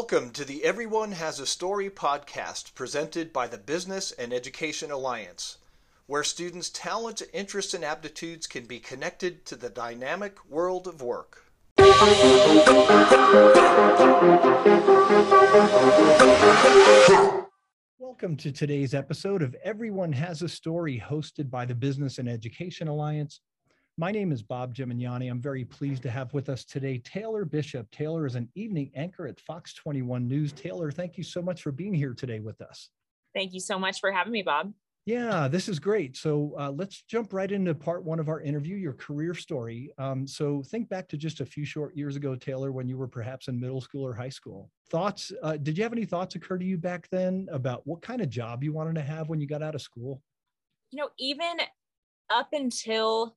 Welcome to the Everyone Has a Story podcast presented by the Business and Education Alliance, where students' talents, interests, and aptitudes can be connected to the dynamic world of work. Welcome to today's episode of Everyone Has a Story, hosted by the Business and Education Alliance. My name is Bob Gimignani. I'm very pleased to have with us today Taylor Bishop. Taylor is an evening anchor at Fox 21 News. Taylor, thank you so much for being here today with us. Thank you so much for having me, Bob. Yeah, this is great. So uh, let's jump right into part one of our interview, your career story. Um, so think back to just a few short years ago, Taylor, when you were perhaps in middle school or high school. Thoughts? Uh, did you have any thoughts occur to you back then about what kind of job you wanted to have when you got out of school? You know, even up until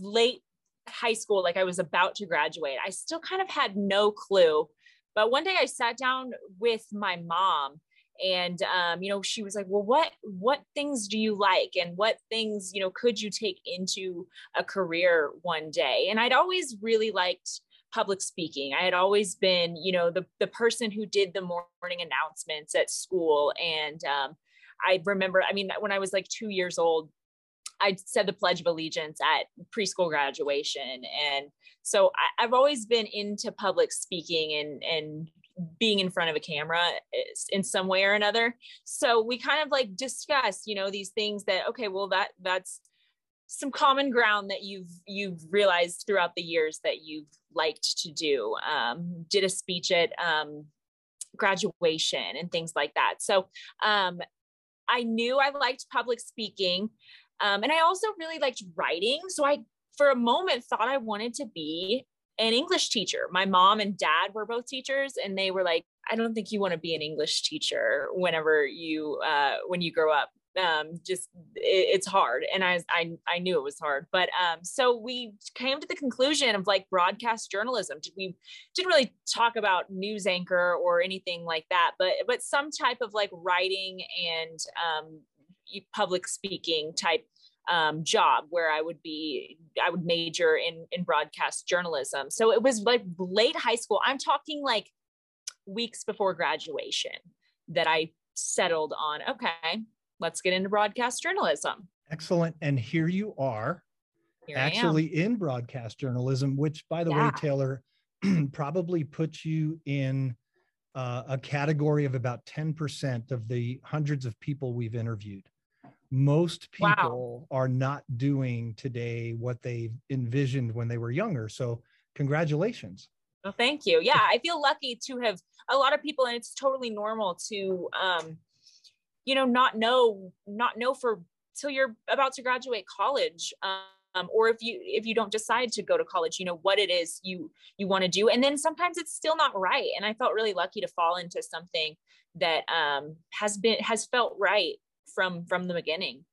late high school, like I was about to graduate, I still kind of had no clue. But one day I sat down with my mom and um, you know she was like well what what things do you like and what things you know could you take into a career one day? And i'd always really liked public speaking. I had always been you know the, the person who did the morning announcements at school. And um, i remember i mean when i was like two years old I said the Pledge of Allegiance at preschool graduation. And so I, have always been into public speaking and, and being in front of a camera in some way or another. So we kind of like discuss, you know, these things that, okay, well, that that's some common ground that you've you've realized throughout the years that you've liked to do. Um, did a speech at um, graduation and things like that. So um, I knew I liked public speaking. Um, and I also really liked writing. So I, for a moment, thought I wanted to be an English teacher. My mom and dad were both teachers, and they were like, "I don't think you want to be an English teacher whenever you uh, when you grow up. Um, just it, it's hard." And I, I I knew it was hard, but um, so we came to the conclusion of like broadcast journalism. We didn't really talk about news anchor or anything like that, but but some type of like writing and um, public speaking type um, job where I would be, I would major in in broadcast journalism. So it was like late high school. I'm talking like weeks before graduation that I settled on. Okay, let's get into broadcast journalism. Excellent. And here you are, here actually in broadcast journalism, which, by the yeah. way, Taylor, probably puts you in uh, a category of about 10% of the hundreds of people we've interviewed most people wow. are not doing today what they envisioned when they were younger. So, congratulations. Well, thank you. Yeah, I feel lucky to have a lot of people, and it's totally normal to, um, you know, not know, not know for till you're about to graduate college. Um, or if you if you don't decide to go to college you know what it is you you want to do and then sometimes it's still not right and i felt really lucky to fall into something that um, has been has felt right from from the beginning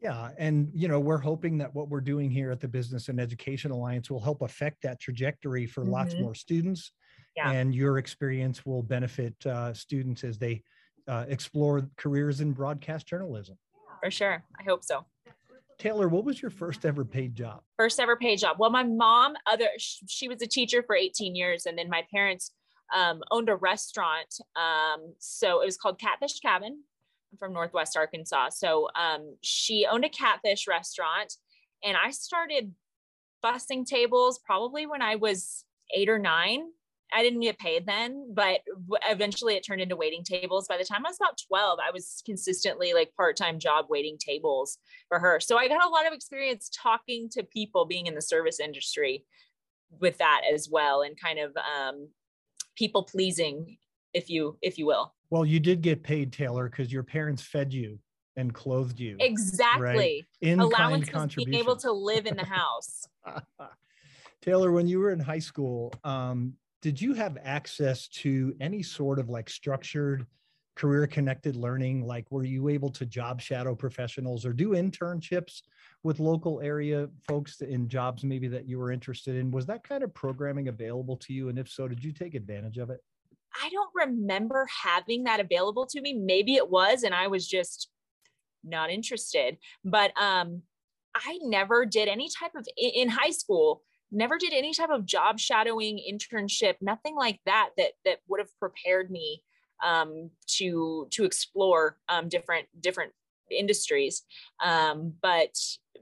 yeah and you know we're hoping that what we're doing here at the business and education alliance will help affect that trajectory for mm-hmm. lots more students yeah. and your experience will benefit uh, students as they uh, explore careers in broadcast journalism for sure i hope so Taylor, what was your first ever paid job? First ever paid job. Well, my mom, other she was a teacher for 18 years, and then my parents um, owned a restaurant. Um, so it was called Catfish Cabin from Northwest Arkansas. So um, she owned a catfish restaurant, and I started bussing tables probably when I was eight or nine. I didn't get paid then, but eventually it turned into waiting tables. By the time I was about 12, I was consistently like part time job waiting tables for her. So I got a lot of experience talking to people being in the service industry with that as well and kind of um, people pleasing, if you if you will. Well, you did get paid, Taylor, because your parents fed you and clothed you. Exactly. Right? In Allowance being able to live in the house. Taylor, when you were in high school, um, did you have access to any sort of like structured career connected learning? Like, were you able to job shadow professionals or do internships with local area folks in jobs maybe that you were interested in? Was that kind of programming available to you? And if so, did you take advantage of it? I don't remember having that available to me. Maybe it was, and I was just not interested. But um, I never did any type of in high school. never did any type of job shadowing internship nothing like that that that would have prepared me um, to to explore um, different different industries um, but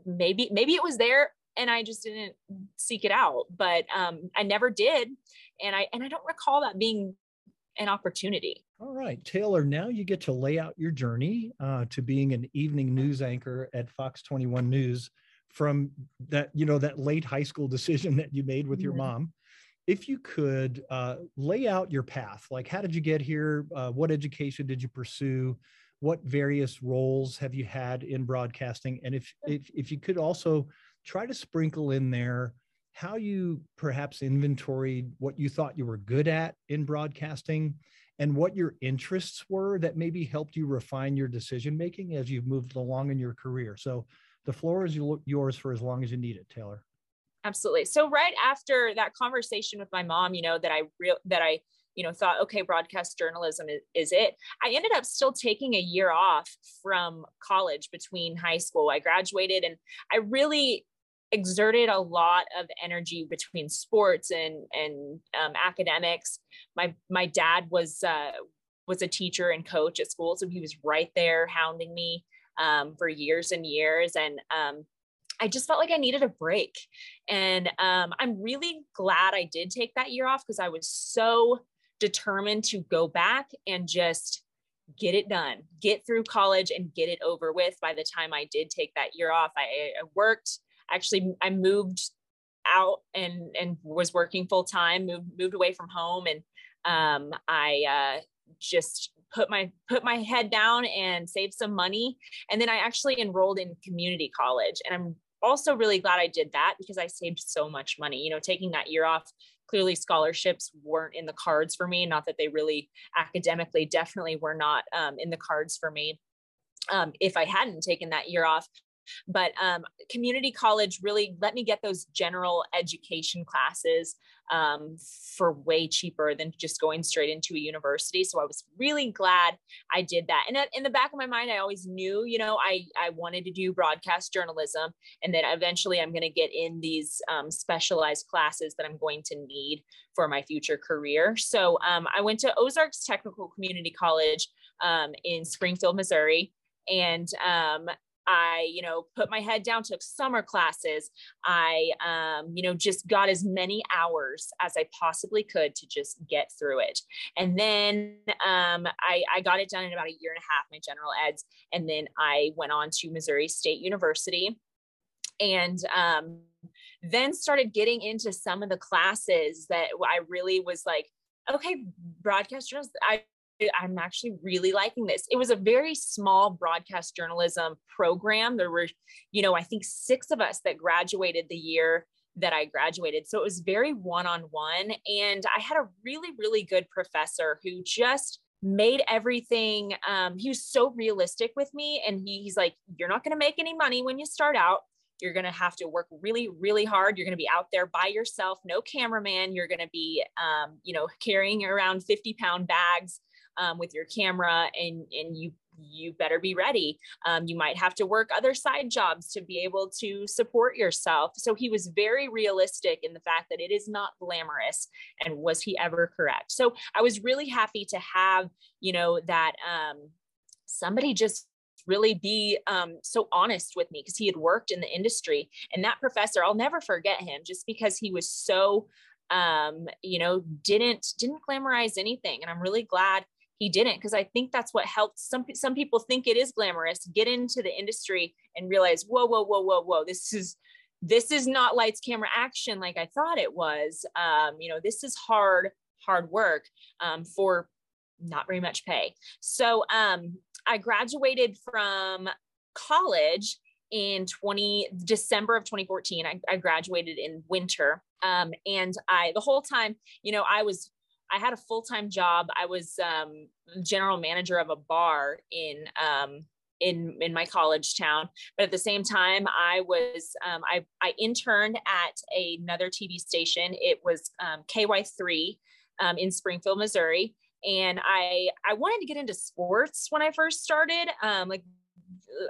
maybe maybe it was there and i just didn't seek it out but um, i never did and i and i don't recall that being an opportunity. All right taylor now you get to lay out your journey uh, to being an evening news anchor at fox 21 news from that you know that late high school decision that you made with your mm-hmm. mom. If you could uh, lay out your path like how did you get here? Uh, what education did you pursue? What various roles have you had in broadcasting? And if, if if you could also try to sprinkle in there how you perhaps inventoried what you thought you were good at in broadcasting and what your interests were that maybe helped you refine your decision making as you've moved along in your career. So the floor is yours for as long as you need it taylor. Absolutely. So right after that conversation with my mom you know that i real that i you know thought okay broadcast journalism is, is it i ended up still taking a year off from college between high school. I graduated and i really exerted a lot of energy between sports and and um, academics my my dad was uh, was a teacher and coach at school so he was right there hounding me um, for years and years and um, I just felt like I needed a break. And um, I'm really glad I did take that year off because I was so determined to go back and just get it done, get through college and get it over with. By the time I did take that year off, I, I worked. Actually, I moved out and and was working full time. Moved moved away from home, and um, I uh, just put my put my head down and saved some money. And then I actually enrolled in community college, and I'm also really glad I did that because I saved so much money. You know, taking that year off clearly scholarships weren't in the cards for me not that they really academically definitely were not um, in the cards for me um, if i hadn't taken that year off but um, community college really let me get those general education classes um, for way cheaper than just going straight into a university. So I was really glad I did that. And in the back of my mind, I always knew, you know, I, I wanted to do broadcast journalism and that eventually I'm going to get in these um, specialized classes that I'm going to need for my future career. So um, I went to Ozarks Technical Community College um, in Springfield, Missouri and um, I, you know, put my head down, took summer classes. I, um, you know, just got as many hours as I possibly could to just get through it. And then um, I, I got it done in about a year and a half, my general eds. And then I went on to Missouri State University and um, then started getting into some of the classes that I really was like, okay, broadcast journalism. I I'm actually really liking this. It was a very small broadcast journalism program. There were, you know, I think six of us that graduated the year that I graduated. So it was very one on one. And I had a really, really good professor who just made everything, um, he was so realistic with me. And he, he's like, You're not going to make any money when you start out. You're going to have to work really, really hard. You're going to be out there by yourself, no cameraman. You're going to be, um, you know, carrying around 50 pound bags um, with your camera and and you you better be ready. Um, you might have to work other side jobs to be able to support yourself. So he was very realistic in the fact that it is not glamorous. And was he ever correct? So I was really happy to have, you know, that um, somebody just really be um, so honest with me because he had worked in the industry. And that professor, I'll never forget him just because he was so um, you know, didn't didn't glamorize anything. And I'm really glad he didn't because I think that's what helped. Some some people think it is glamorous get into the industry and realize whoa whoa whoa whoa whoa this is this is not lights camera action like I thought it was. Um, you know this is hard hard work um, for not very much pay. So um, I graduated from college in 20 December of 2014 I, I graduated in winter um, and I the whole time you know I was I had a full time job. I was um, general manager of a bar in um, in in my college town, but at the same time, I was um, I I interned at another TV station. It was um, KY three um, in Springfield, Missouri, and I I wanted to get into sports when I first started. Um, like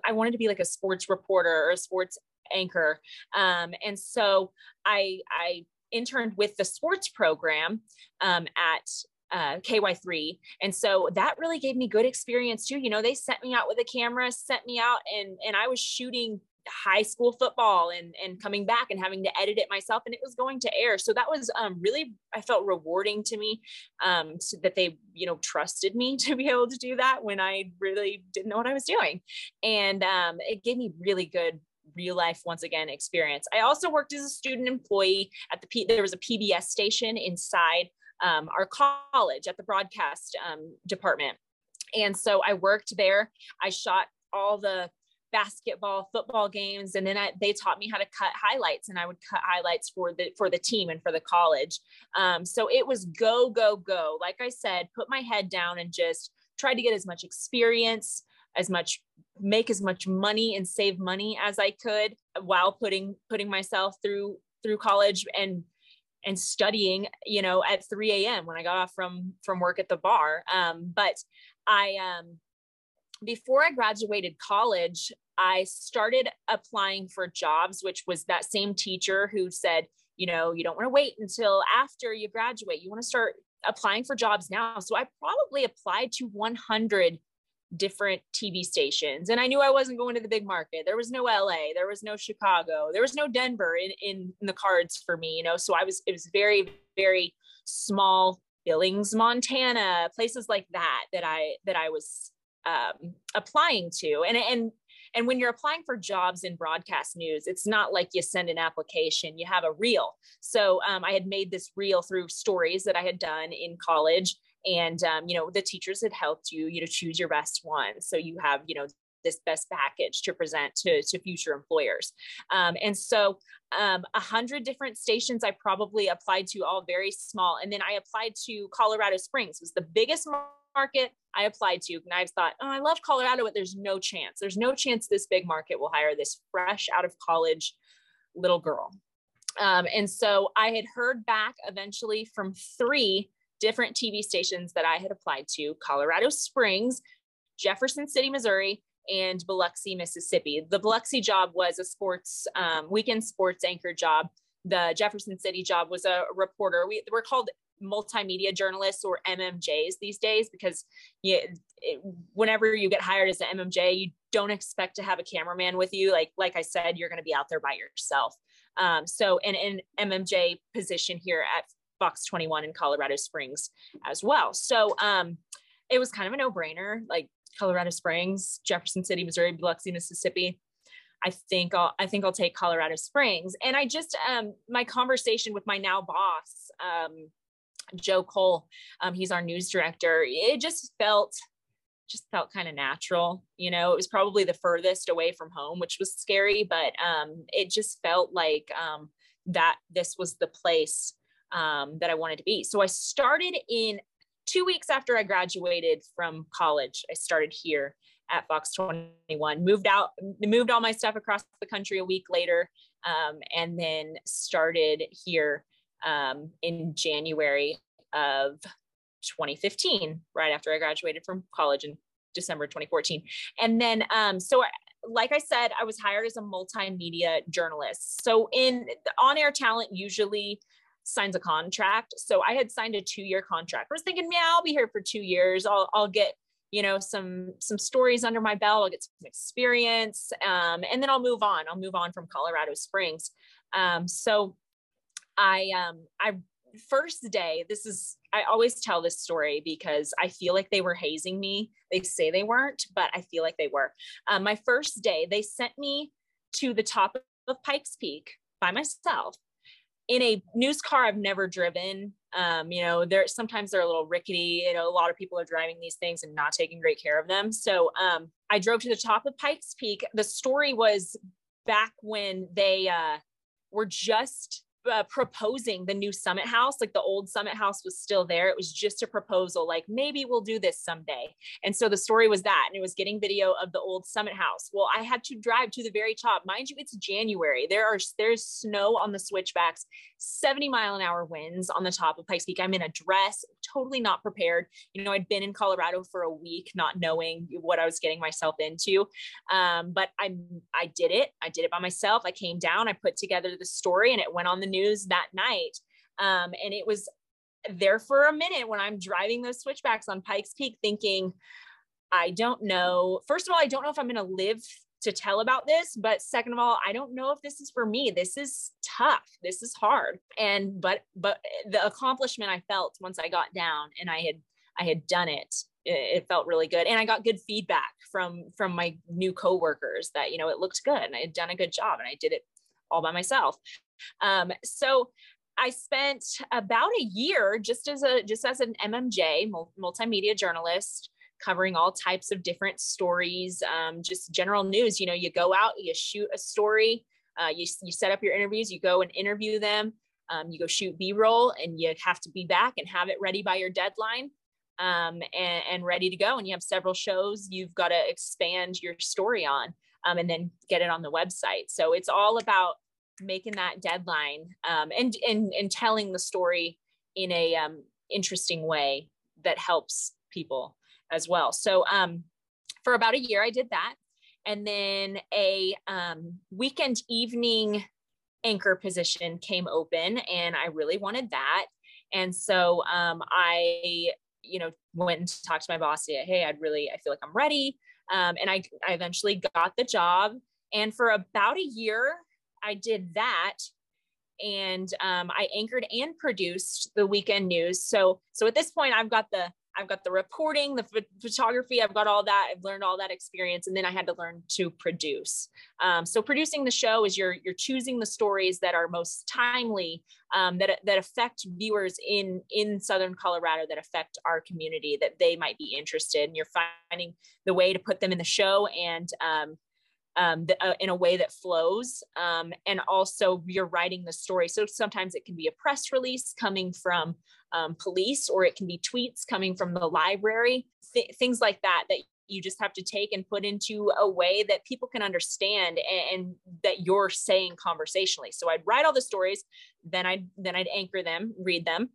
I wanted to be like a sports reporter or a sports anchor. And so I, I interned with the sports program um, at uh, KY3. And so that really gave me good experience too. You know, they sent me out with a camera, sent me out and, and I was shooting high school football and, and coming back and having to edit it myself and it was going to air. So that was um, really, I felt rewarding to me um, so that they, you know, trusted me to be able to do that when I really didn't know what I was doing. And um, it gave me really good real life once again experience. I also worked as a student employee at the P- there was a PBS station inside um, our college at the broadcast um, department. And so I worked there. I shot all the basketball, football games, and then I, they taught me how to cut highlights, and I would cut highlights for the for the team and for the college. Um, so it was go go go. Like I said, put my head down and just try to get as much experience, as much make as much money and save money as I could while putting putting myself through through college and and studying, you know, at 3 a.m. when I got off from from work at the bar. Um, but I um, before I graduated college, I started applying for jobs, which was that same teacher who said, you know, you don't want to wait until after you graduate. You want to start applying for jobs now. So I probably applied to 100 different TV stations. And I knew I wasn't going to the big market. There was no LA, there was no Chicago, there was no Denver in, in, in the cards for me, you know. So I was it was very, very small Billings, Montana, places like that that I that I was um, applying to. And and and when you're applying for jobs in broadcast news, it's not like you send an application, you have a reel. So um, I had made this reel through stories that I had done in college and um, you know the teachers had helped you you know choose your best one so you have you know this best package to present to, to future employers. Um, and so um, a hundred different stations I probably applied to all very small. And then I applied to Colorado Springs was the biggest market I applied to. And I've thought, oh, I love Colorado, but there's no chance. There's no chance this big market will hire this fresh out of college little girl. Um, and so I had heard back eventually from three different TV stations that I had applied to Colorado Springs, Jefferson City, Missouri, and Biloxi, Mississippi. The Biloxi job was a sports, um, weekend sports anchor job. The Jefferson City job was a reporter. We, we're called multimedia journalists or MMJs these days because you, it, whenever you get hired as an MMJ, you don't expect to have a cameraman with you. Like like I said, you're going to be out there by yourself. Um, so in an MMJ position here at Fox 21 in Colorado Springs as well. So um, it was kind of a no brainer like Colorado Springs, Jefferson City, Missouri, Biloxi, Mississippi. I think I'll I think I'll take Colorado Springs. And I just um my conversation with my now boss, um, Joe Cole, um, he's our news director. It just felt just felt kind of natural. You know, it was probably the furthest away from home, which was scary, but um, it just felt like um, that this was the place um, that I wanted to be. So I started in two weeks after I graduated from college. I started here at Fox 21, moved out, moved all my stuff across the country a week later, um, and then started here um, in January of 2015, right after I graduated from college in December 2014. And then, um, so I, like I said, I was hired as a multimedia journalist. So in on air talent, usually signs a contract. So I had signed a two year contract. I was thinking, yeah, I'll be here for two years. I'll, I'll get, you know, some, some stories under my belt. I'll get some experience. Um, and then I'll move on. I'll move on from Colorado Springs. Um, so I, um, I first day, this is, I always tell this story because I feel like they were hazing me. They say they weren't, but I feel like they were. Um, my first day, they sent me to the top of Pikes Peak by myself in a news car I've never driven. Um, you know, there sometimes they're a little rickety. You know, a lot of people are driving these things and not taking great care of them. So um, I drove to the top of Pikes Peak. The story was back when they uh, were just uh, proposing the new summit house like the old summit house was still there. It was just a proposal like maybe we'll do this someday. And so the story was that and it was getting video of the old summit house. Well i had to drive to the very top. Mind you it's january. There are there's snow on the switchbacks 70 mile an hour winds on the top of pikes peak. I'm in a dress totally not prepared. You know i'd been in colorado for a week not knowing what i was getting myself into. Um, but i i did it. I did it by myself. I came down i put together the story and it went on the news that night. Um, and it was there for a minute when I'm driving those switchbacks on Pikes Peak thinking, I don't know. First of all, I don't know if I'm going to live to tell about this, but second of all, I don't know if this is for me. This is tough. This is hard. And but but the accomplishment I felt once I got down and I had I had done it, it, felt really good. And I got good feedback from from my new coworkers that, you know, it looked good and I had done a good job and I did it all by myself. Um, so I spent about a year just as a just as an MMJ multimedia journalist covering all types of different stories um, just general news. You know you go out you shoot a story uh, you, you set up your interviews you go and interview them. Um, you go shoot b-roll and you have to be back and have it ready by your deadline um, and, and, ready to go. And you have several shows you've got to expand your story on um, and then get it on the website. So it's all about making that deadline um, and, and and telling the story in a um, interesting way that helps people as well. So um, for about a year, I did that, and then a um, weekend evening anchor position came open, and I really wanted that, and so um, I you know went and talked to my boss. Hey, I'd really I feel like I'm ready, um, and I I eventually got the job. And for about a year, I did that and um, I anchored and produced the weekend news. So so at this point, I've got the I've got the reporting, the photography, I've got all that. I've learned all that experience, and then I had to learn to produce. Um, so producing the show is you're you're choosing the stories that are most timely, um, that that affect viewers in in Southern Colorado, that affect our community, that they might be interested, and you're finding the way to put them in the show and um, um, the, uh, in a way that flows. Um, and also, you're writing the story. So sometimes it can be a press release coming from um, police, or it can be tweets coming from the library, th- things like that, that you just have to take and put into a way that people can understand and, and, that you're saying conversationally. So I'd write all the stories, then I'd then I'd anchor them, read them,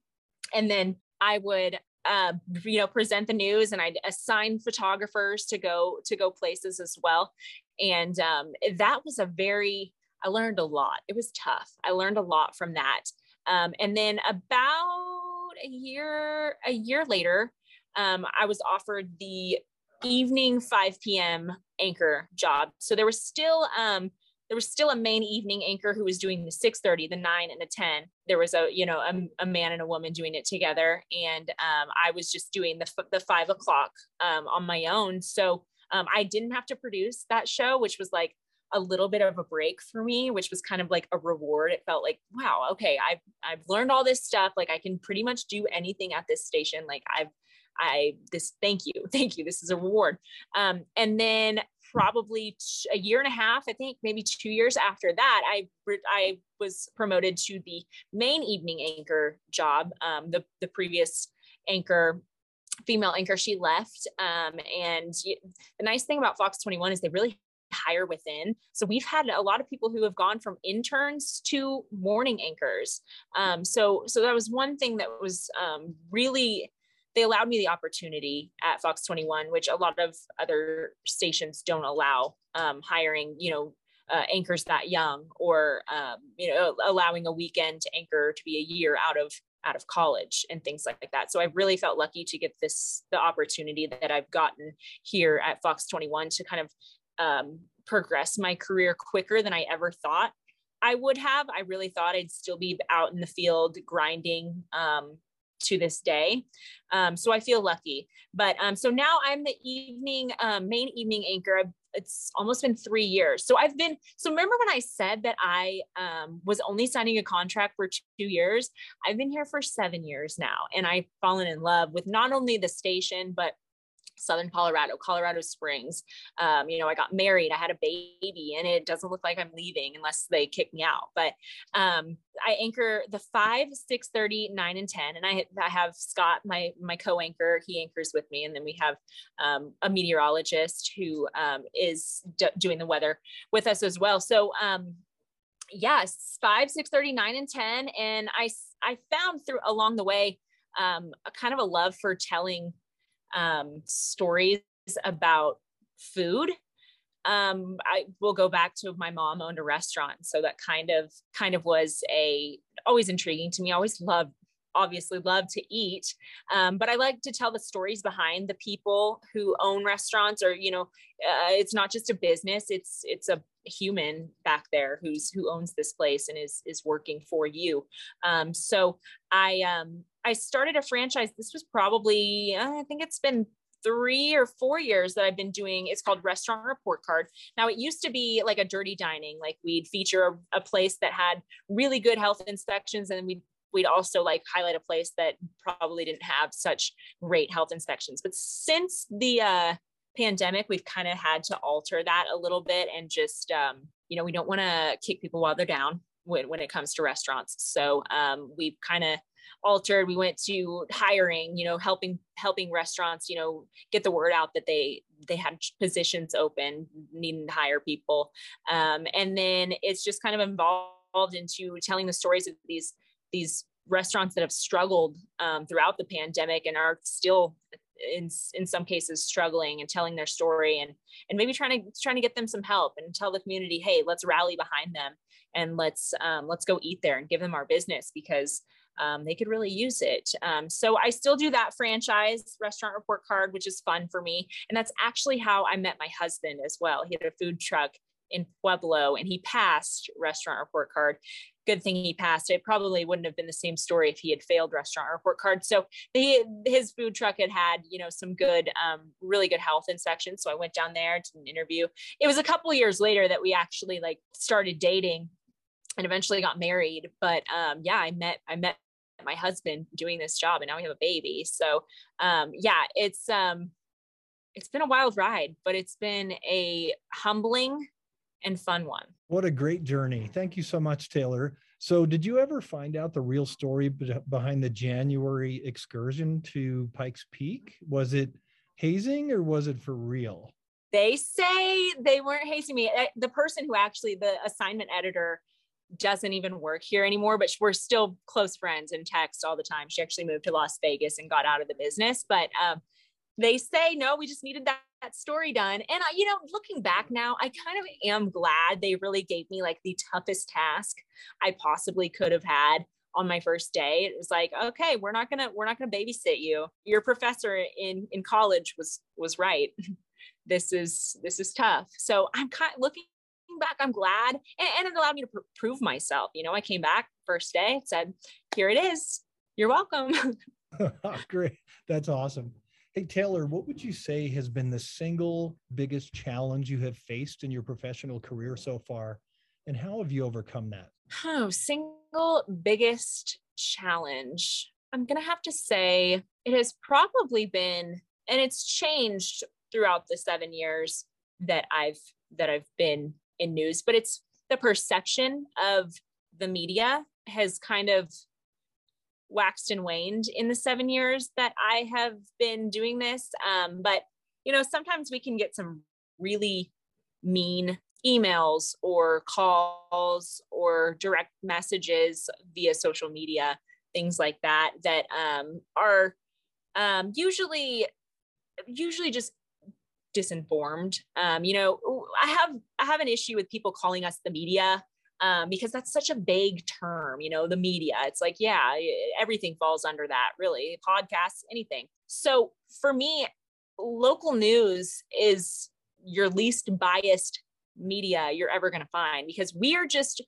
and then I would uh, you know present the news and i'd assign photographers to go to go places as well. And um, that was a very i learned a lot. It was tough. I learned a lot from that. Um, and then about a year a year later um, i was offered the evening 5 p.m anchor job. So there was still um, there was still a main evening anchor who was doing the 6.30 the 9 and the 10 there was a you know a, a man and a woman doing it together and um, i was just doing the, the 5 o'clock um, on my own so um, I didn't have to produce that show, which was like a little bit of a break for me, which was kind of like a reward. It felt like, wow, okay, I've I've learned all this stuff. Like I can pretty much do anything at this station. Like I've I this thank you, thank you. This is a reward. Um, and then probably a year and a half, I think maybe two years after that, I I was promoted to the main evening anchor job. Um, the the previous anchor female anchor she left um, and the nice thing about fox 21 is they really hire within so we've had a lot of people who have gone from interns to morning anchors um, so so that was one thing that was um, really they allowed me the opportunity at fox 21 which a lot of other stations don't allow um, hiring you know uh, anchors that young or um, you know allowing a weekend to anchor to be a year out of out of college and things like that. So I really felt lucky to get this the opportunity that I've gotten here at Fox 21 to kind of um, progress my career quicker than I ever thought I would have. I really thought I'd still be out in the field grinding um, to this day. Um, so I feel lucky. But um, so now I'm the evening, um, main evening anchor. It's almost been three years. So I've been, so remember when I said that I um, was only signing a contract for two years? I've been here for seven years now. And I've fallen in love with not only the station, but Southern Colorado, Colorado Springs. Um, you know, I got married, I had a baby, and it doesn't look like I'm leaving unless they kick me out. But um, I anchor the five, six thirty, nine, and 10. And I, I have Scott, my, my co-anchor, he anchors with me. And then we have um, a meteorologist who um, is d- doing the weather with us as well. So um, yes, five, six thirty, nine, and 10. And I, I found through along the way, um, a kind of a love for telling um, stories about food um, I will go back to my mom owned a restaurant. So that kind of kind of was a always intriguing to me. I always loved obviously love to eat um, but i like to tell the stories behind the people who own restaurants or you know uh, it's not just a business it's it's a human back there who's who owns this place and is is working for you um, so i um i started a franchise this was probably uh, i think it's been three or four years that I've been doing. It's called Restaurant Report Card. Now, it used to be like a dirty dining, like we'd feature a, a place that had really good health inspections, and we'd we'd also like highlight a place that probably didn't have such great health inspections. But since the uh, pandemic, we've kind of had to alter that a little bit and just, um, you know, we don't want to kick people while they're down when, when it comes to restaurants. So um, we've kind of altered. We went to hiring you know helping helping restaurants you know get the word out that they they had positions open needing to hire people. Um, and then it's just kind of involved into telling the stories of these these restaurants that have struggled um, throughout the pandemic and are still in in some cases struggling and telling their story and and maybe trying to trying to get them some help and tell the community hey let's rally behind them and let's um, let's go eat there and give them our business because um, they could really use it. Um, so I still do that franchise restaurant report card, which is fun for me. And that's actually how I met my husband as well. He had a food truck in Pueblo and he passed restaurant report card. Good thing he passed. It probably wouldn't have been the same story if he had failed restaurant report card. So he, his food truck had had, you know, some good, um, really good health inspections. So I went down there to an interview. It was a couple years later that we actually like started dating and eventually got married. But um, yeah, I met I met my husband doing this job, and now we have a baby. So um, yeah, it's um, it's been a wild ride, but it's been a humbling and fun one. What a great journey! Thank you so much, Taylor. So, did you ever find out the real story behind the January excursion to Pikes Peak? Was it hazing or was it for real? They say they weren't hazing me. The person who actually, the assignment editor, doesn't even work here anymore, but we're still close friends and text all the time. She actually moved to Las Vegas and got out of the business. But um, they say, no, we just needed that, that story done. And I, you know, looking back now, I kind of am glad they really gave me like the toughest task I possibly could have had on my first day it was like okay we're not gonna we're not gonna babysit you your professor in in college was was right this is this is tough so i'm kind of looking back, I'm glad. And, and it allowed me to pr- prove myself. You know, I came back first day, said, here it is. You're welcome. Great. That's awesome. Hey, Taylor, what would you say has been the single biggest challenge you have faced in your professional career so far? And how have you overcome that? Oh, single biggest challenge. I'm going to have to say it has probably been, and it's changed throughout the seven years that I've that I've been in news, but it's the perception of the media has kind of waxed and waned in the seven years that I have been doing this. Um, but, you know, sometimes we can get some really mean emails or calls or direct messages via social media, things like that, that um, are um, usually usually just disinformed. Um, you know, I have I have an issue with people calling us the media um, because that's such a vague term. You know, the media. It's like, yeah, everything falls under that. Really, podcasts, anything. So for me, local news is your least biased media you're ever going to find because we are just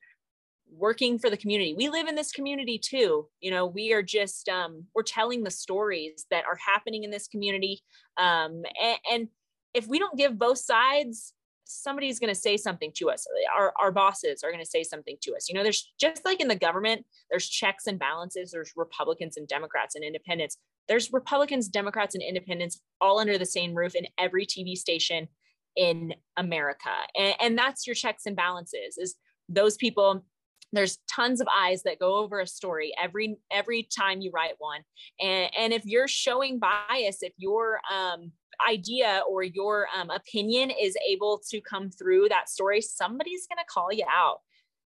working for the community we live in this community too you know we are just um, we're telling the stories that are happening in this community um, and, and if we don't give both sides somebody's going to say something to us. Our, our bosses are going to say something to us. You know there's just like in the government there's checks and balances there's republicans and democrats and independents. There's Republicans, Democrats, and independents all under the same roof in every TV station in America. And, and that's your checks and balances is those people there's tons of eyes that go over a story every every time you write one. And and if you're showing bias if your um idea or your um, opinion is able to come through that story somebody's going to call you out.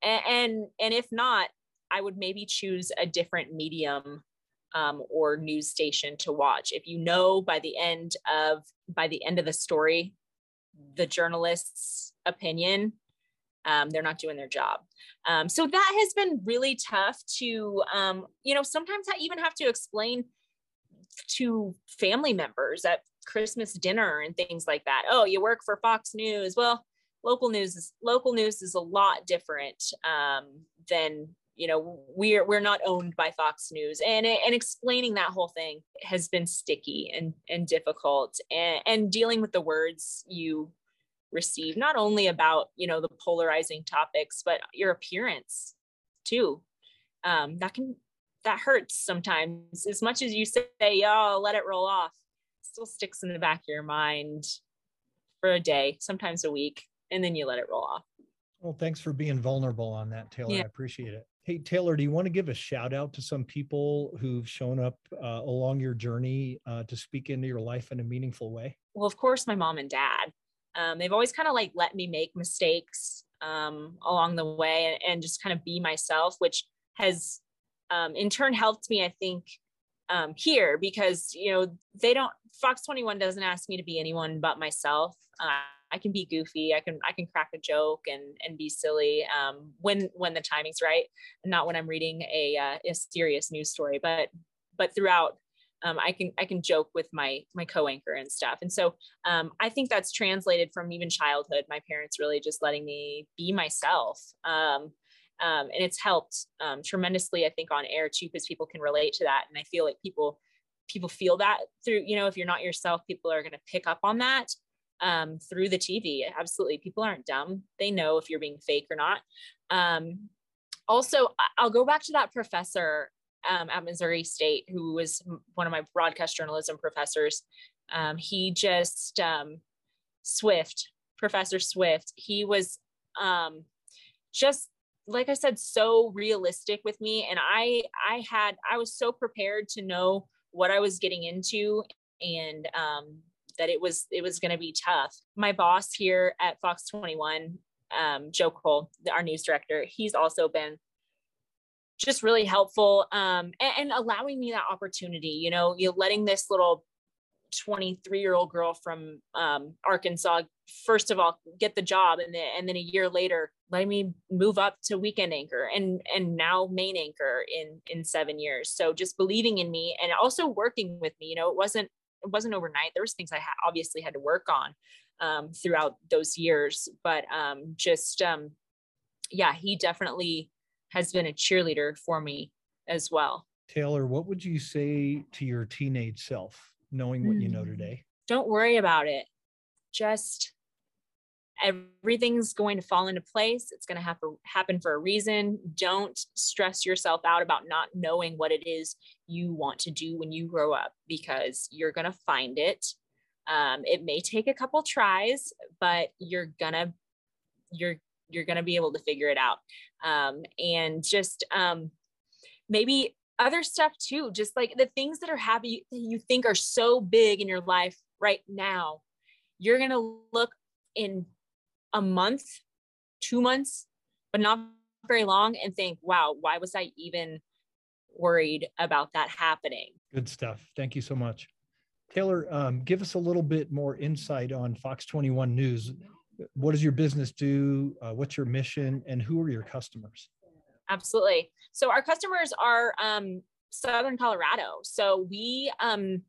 And, and and if not i would maybe choose a different medium um, or news station to watch. If you know by the end of by the end of the story the journalist's opinion um, they're not doing their job. Um, so that has been really tough to um, you know sometimes i even have to explain to family members at christmas dinner and things like that. Oh you work for fox news. Well local news is local news is a lot different um, than you know we're we're not owned by fox news. And and explaining that whole thing has been sticky and and difficult. And and dealing with the words you receive not only about you know the polarizing topics but your appearance too. Um that can that hurts sometimes. As much as you say oh let it roll off still sticks in the back of your mind for a day sometimes a week and then you let it roll off well thanks for being vulnerable on that taylor yeah. i appreciate it Hey, Taylor, do you want to give a shout out to some people who've shown up uh, along your journey uh, to speak into your life in a meaningful way? Well, of course, my mom and dad. Um, they've always kind of like let me make mistakes um, along the way and, and, just kind of be myself, which has um, in turn helped me, I think, um, here because, you know, they don't, Fox 21 doesn't ask me to be anyone but myself. Uh, I can be goofy. I can I can crack a joke and and be silly um, when when the timing's right, not when I'm reading a uh, a serious news story. But but throughout, um, I can I can joke with my my co-anchor and stuff. And so um, I think that's translated from even childhood. My parents really just letting me be myself. Um, um, and it's helped um, tremendously, I think, on air too, because people can relate to that. And I feel like people people feel that through, you know, if you're not yourself, people are going to pick up on that um, through the TV. Absolutely. People aren't dumb. They know if you're being fake or not. Um, also, I'll go back to that professor um, at Missouri State who was one of my broadcast journalism professors. Um, he just, Swift, Professor Swift, he was just like I said, so realistic with me. And I, I had, I was so prepared to know what I was getting into and um, that it was it was going to be tough. My boss here at Fox 21, um, Joe Cole, our news director, he's also been just really helpful um, and, and, allowing me that opportunity. You know, you letting this little 23 year old girl from um, Arkansas, first of all, get the job, and then and then a year later, let me move up to weekend anchor and and now main anchor in in seven years. So just believing in me and also working with me. You know, it wasn't it wasn't overnight. There was things I ha- obviously had to work on um, throughout those years, but um, just um, yeah, he definitely has been a cheerleader for me as well. Taylor, what would you say to your teenage self, knowing what mm. you know hmm. today? Don't worry about it. Just everything's going to fall into place. It's going to have to happen for a reason. Don't stress yourself out about not knowing what it is you want to do when you grow up because you're going to find it. Um, it may take a couple tries, but you're gonna you're you're gonna be able to figure it out. Um, and just um, maybe other stuff too, just like the things that are happy you think are so big in your life right now. You're gonna look in a month, two months, but not very long and think, wow, why was I even worried about that happening? Good stuff. Thank you so much. Taylor, um, give us a little bit more insight on Fox 21 News. What does your business do? Uh, what's your mission? And who are your customers? Absolutely. So, our customers are um, Southern Colorado. So, we um,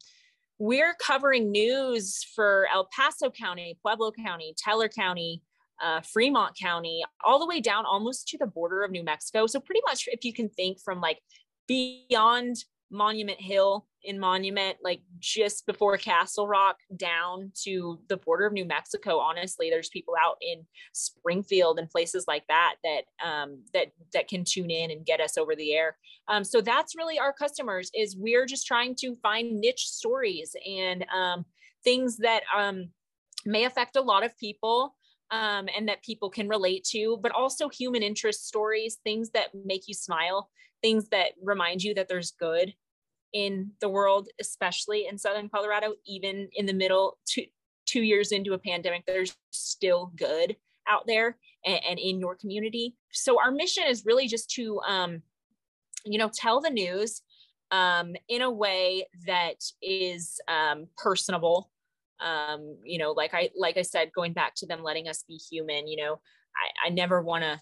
we're covering news for El Paso County, Pueblo County, Teller County, uh, Fremont County, all the way down almost to the border of New Mexico. So pretty much, if you can think from like beyond Monument Hill in Monument, like just before Castle Rock down to the border of New Mexico. Honestly, there's people out in Springfield and places like that that um, that that can tune in and get us over the air. Um, so that's really our customers. Is we're just trying to find niche stories and um, things that um, may affect a lot of people. Um, and that people can relate to, but also human interest stories, things that make you smile, things that remind you that there's good in the world, especially in Southern Colorado, even in the middle, two, two years into a pandemic, there's still good out there and, and in your community. So our mission is really just to, um, you know, tell the news um, in a way that is um, personable. Um, you know, like I like I said, going back to them letting us be human. You know, I, I never want to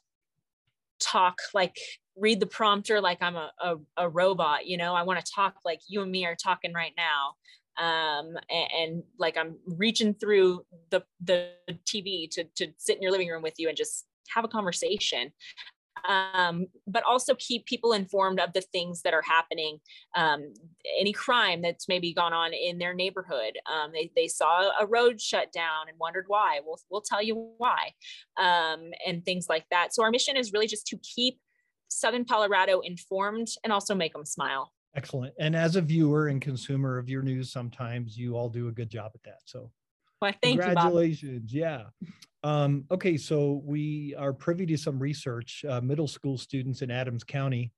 talk like read the prompter like I'm a, a, a robot, you know, I want to talk like you and me are talking right now. Um, and, and, like I'm reaching through the, the TV to, to sit in your living room with you and just have a conversation. Um, but also keep people informed of the things that are happening. Um, any crime that's maybe gone on in their neighborhood. Um, they, they saw a road shut down and wondered why. We'll, we'll tell you why, um, and things like that. So our mission is really just to keep Southern Colorado informed and also make them smile. Excellent. And as a viewer and consumer of your news, sometimes you all do a good job at that. So well, thank congratulations. You, yeah. Um, okay, so we are privy to some research. Uh, middle school students in Adams County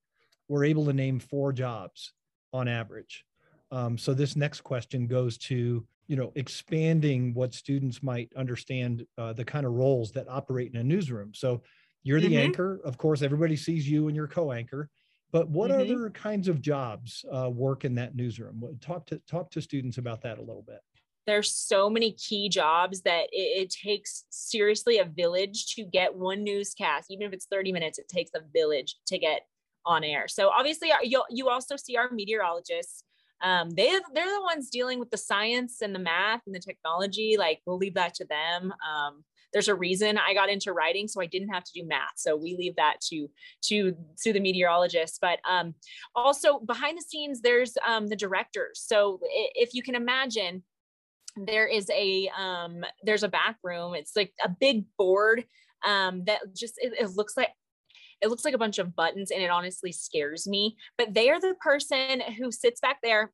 were able to name four jobs on average. Um, so this next question goes to you know expanding what students might understand uh, the kind of roles that operate in a newsroom. So you're the mm-hmm. anchor. Of course, everybody sees you and your co-anchor. But what mm-hmm. other kinds of jobs uh, work in that newsroom? Talk to talk to students about that a little bit. There's so many key jobs that it, it takes seriously a village to get one newscast, even if it's 30 minutes. It takes a village to get on air. So obviously, uh, you you also see our meteorologists. Um, they they're the ones dealing with the science and the math and the technology. Like we'll leave that to them. Um, there's a reason I got into writing, so I didn't have to do math. So we leave that to to to the meteorologists. But um, also behind the scenes, there's um, the directors. So if you can imagine, there is a um, there's a back room. It's like a big board um, that just it, it looks like it looks like a bunch of buttons and it honestly scares me but they are the person who sits back there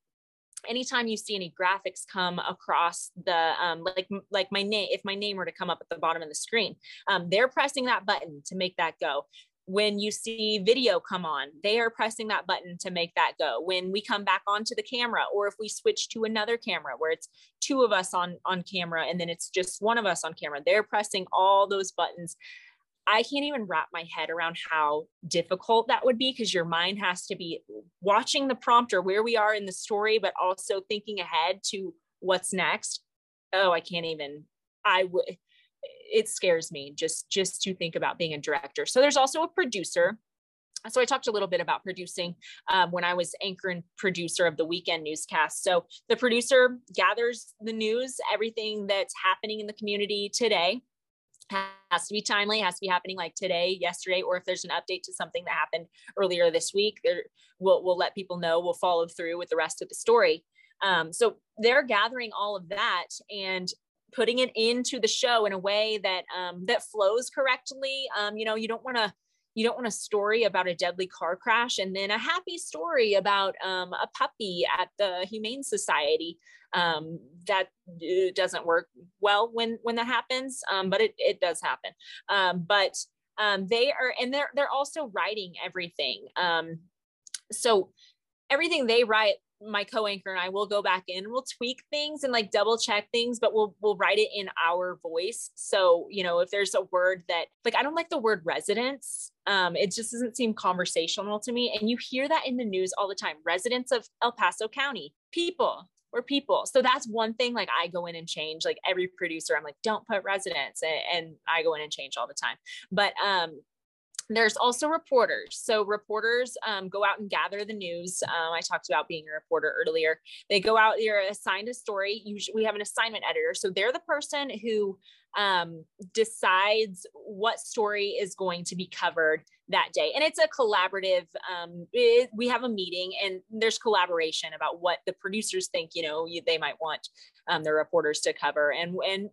anytime you see any graphics come across the um, like like my name if my name were to come up at the bottom of the screen um, they're pressing that button to make that go when you see video come on they are pressing that button to make that go when we come back onto the camera or if we switch to another camera where it's two of us on on camera and then it's just one of us on camera they're pressing all those buttons I can't even wrap my head around how difficult that would be because your mind has to be watching the prompter where we are in the story, but also thinking ahead to what's next. Oh, I can't even. I would. It scares me just just to think about being a director. So there's also a producer. So I talked a little bit about producing um, when I was anchor and producer of the weekend newscast. So the producer gathers the news, everything that's happening in the community today has to be timely has to be happening like today yesterday or if there's an update to something that happened earlier this week there we'll, we'll let people know we'll follow through with the rest of the story um, so they're gathering all of that and putting it into the show in a way that um, that flows correctly. Um, you know you don't want to you don't want a story about a deadly car crash and then a happy story about um, a puppy at the humane society. Um, that uh, doesn't work well when when that happens um, but it, it does happen. Um, but um, they are and they're they're also writing everything. Um, so everything they write my co-anchor and I will go back in we'll tweak things and like double check things but we'll we'll write it in our voice so you know if there's a word that like I don't like the word residents um it just doesn't seem conversational to me and you hear that in the news all the time residents of El Paso County people we're people. So that's one thing like I go in and change like every producer. I'm like, don't put residents and, and I go in and change all the time. But um there's also reporters. So reporters um, go out and gather the news. Um, I talked about being a reporter earlier. They go out, they're assigned a story. Usually we have an assignment editor. So they're the person who um, decides what story is going to be covered that day. And it's a collaborative, um, it, we have a meeting and there's collaboration about what the producers think, you know, you, they might want um, the reporters to cover. And, and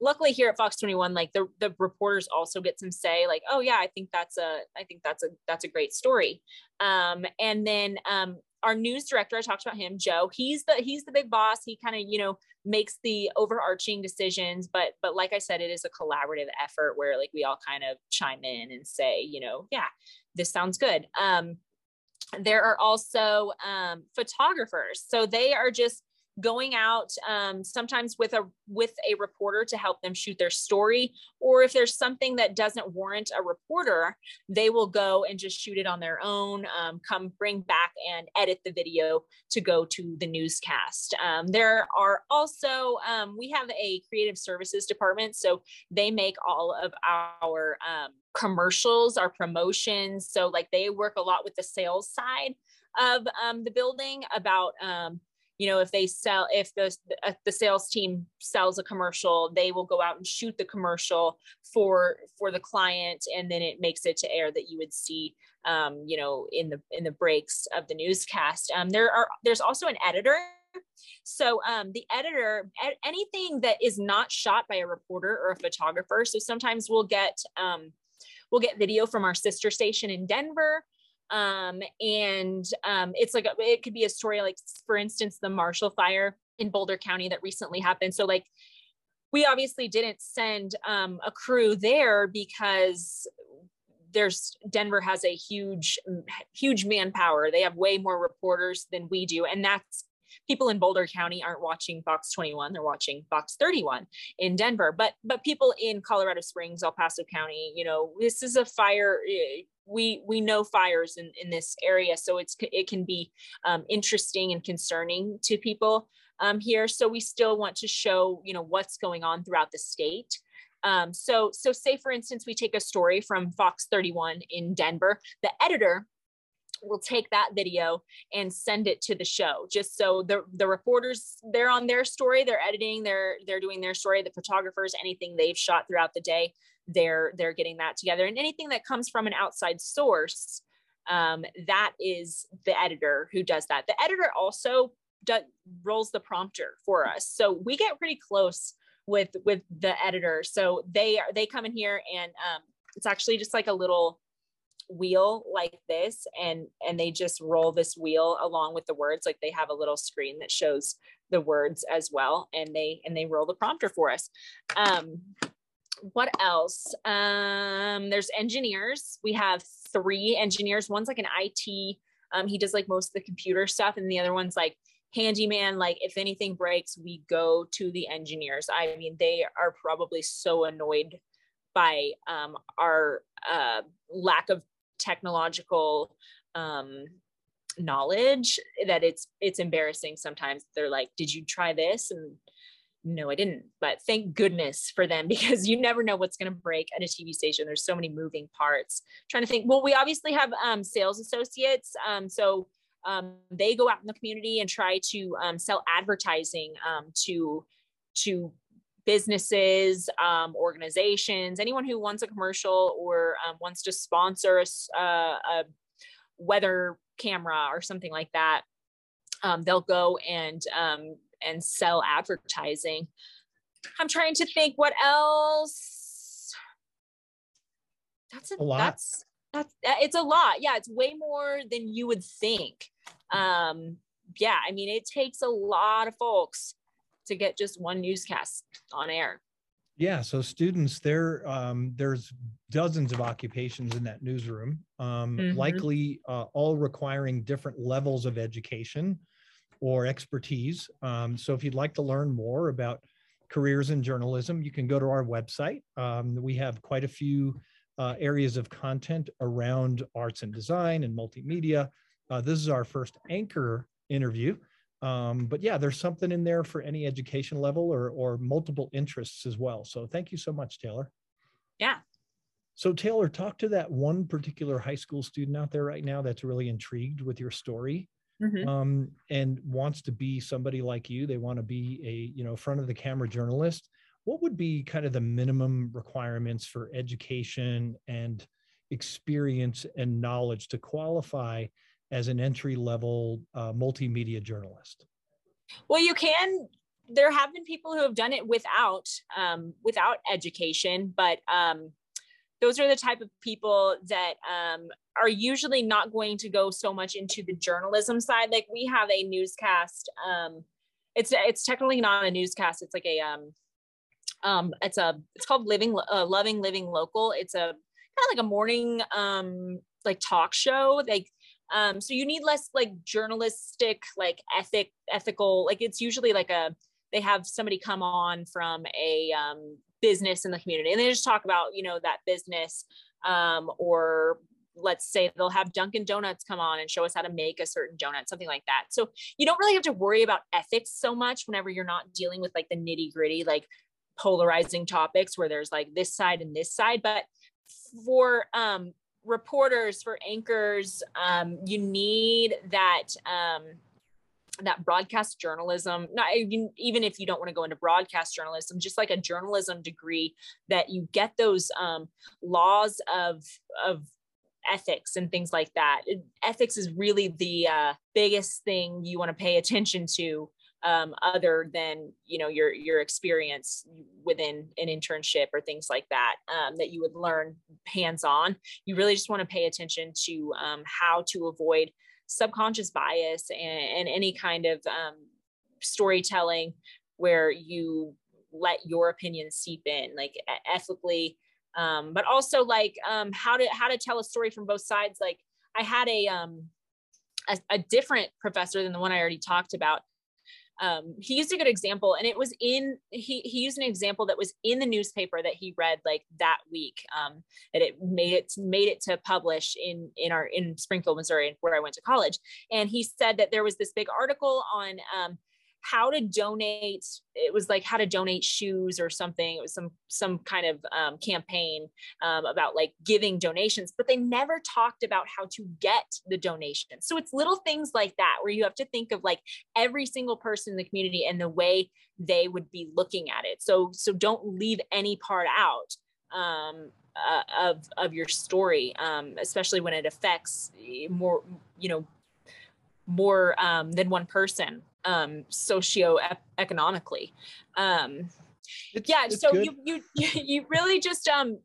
luckily here at Fox 21, like the, the reporters also get some say like, oh yeah, I think that's a, I think that's a, that's a great story. Um, and then um, our news director, I talked about him, Joe. He's the he's the big boss. He kind of you know makes the overarching decisions, but but like I said, it is a collaborative effort where like we all kind of chime in and say, you know, yeah, this sounds good. Um, there are also um, photographers, so they are just going out um, sometimes with a with a reporter to help them shoot their story or if there's something that doesn't warrant a reporter they will go and just shoot it on their own um, come bring back and edit the video to go to the newscast. Um, there are also um, we have a creative services department so they make all of our um, commercials our promotions. So like they work a lot with the sales side of um, the building about um, you know if they sell if the uh, the sales team sells a commercial they will go out and shoot the commercial for for the client and then it makes it to air that you would see um, you know in the in the breaks of the newscast. Um, there are there's also an editor. So um, the editor anything that is not shot by a reporter or a photographer. So sometimes we'll get um, we'll get video from our sister station in denver um, and um, it's like a, it could be a story like for instance the marshall fire in boulder county that recently happened. So like we obviously didn't send um, a crew there because there's denver has a huge huge manpower. They have way more reporters than we do. And that's people in Boulder County aren't watching Fox 21, they're watching Fox 31 in Denver. But but people in Colorado Springs, El Paso County, you know, this is a fire. Eh, we we know fires in in this area, so it's it can be um, interesting and concerning to people um, here. So we still want to show you know what's going on throughout the state. Um, so, so say for instance, we take a story from Fox 31 in Denver. The editor will take that video and send it to the show just so the the reporters they're on their story they're editing they're they're doing their story the photographers anything they've shot throughout the day they're they're getting that together. And anything that comes from an outside source um, that is the editor who does that. The editor also does, rolls the prompter for us. So we get pretty close with with the editor. So they are they come in here and um, it's actually just like a little wheel like this and and they just roll this wheel along with the words like they have a little screen that shows the words as well and they and they roll the prompter for us. Um what else? Um there's engineers. We have three engineers. One's like an it um he does like most of the computer stuff and the other one's like handyman. Like if anything breaks we go to the engineers. I mean they are probably so annoyed by um, our uh, lack of technological um, knowledge that it's it's embarrassing sometimes. They're like did you try this? And no i didn't. But thank goodness for them because you never know what's going to break at a tv station. There's so many moving parts. I'm trying to think well we obviously have um, sales associates um, so um, they go out in the community and try to um, sell advertising um, to to businesses, um, organizations, anyone who wants a commercial or um, wants to sponsor a, uh, a, weather camera or something like that, um, they'll go and um, and sell advertising. I'm trying to think what else. That's a, a lot. That's that's it's a lot. Yeah, it's way more than you would think. Um, yeah, I mean, it takes a lot of folks to get just one newscast on air. Yeah, so students, there, um, there's dozens of occupations in that newsroom, um, mm-hmm. likely uh, all requiring different levels of education or expertise. Um, so if you'd like to learn more about careers in journalism, you can go to our website. Um, we have quite a few uh, areas of content around arts and design and multimedia. Uh, this is our first anchor interview. Um, but yeah, there's something in there for any education level or, or multiple interests as well. So thank you so much, Taylor. Yeah. So Taylor, talk to that one particular high school student out there right now that's really intrigued with your story mm-hmm. um, and wants to be somebody like you. They want to be a you know front of the camera journalist. what would be kind of the minimum requirements for education and experience and knowledge to qualify as an entry level uh, multimedia journalist? Well, you can. There have been people who have done it without um, without education, but um, those are the type of people that um, are usually not going to go so much into the journalism side. Like we have a newscast. Um, it's it's technically not a newscast. It's like a um, um, it's a it's called Living uh, Loving Living Local. It's a kind of like a morning um, like talk show. Like um, so you need less like journalistic like ethic ethical like it's usually like a they have somebody come on from a um, business in the community and they just talk about you know that business um, or let's say they'll have Dunkin' Donuts come on and show us how to make a certain donut, something like that. So you don't really have to worry about ethics so much whenever you're not dealing with like the nitty gritty, like polarizing topics where there's like this side and this side. But for um, reporters, for anchors, um, you need that. Um, that broadcast journalism not even if you don't want to go into broadcast journalism just like a journalism degree that you get those um, laws of of ethics and things like that ethics is really the uh, biggest thing you want to pay attention to um, other than you know your your experience within an internship or things like that um, that you would learn hands on you really just want to pay attention to um, how to avoid subconscious bias and, and any kind of um, storytelling where you let your opinion seep in like ethically um, but also like um, how to how to tell a story from both sides. Like i had a a, a different professor than the one i already talked about um, he used a good example and it was in he, he used an example that was in the newspaper that he read like that week um, that it made it made it to publish in in our in springfield missouri where i went to college. And he said that there was this big article on um, how to donate it was like how to donate shoes or something. It was some some kind of um, campaign um, about like giving donations but they never talked about how to get the donation so it's little things like that where you have to think of like every single person in the community and the way they would be looking at it. So so don't leave any part out um, uh, of of your story um, especially when it affects more you know more um, than one person um, socio-economically. Um, it's, yeah, it's so you, you you really just um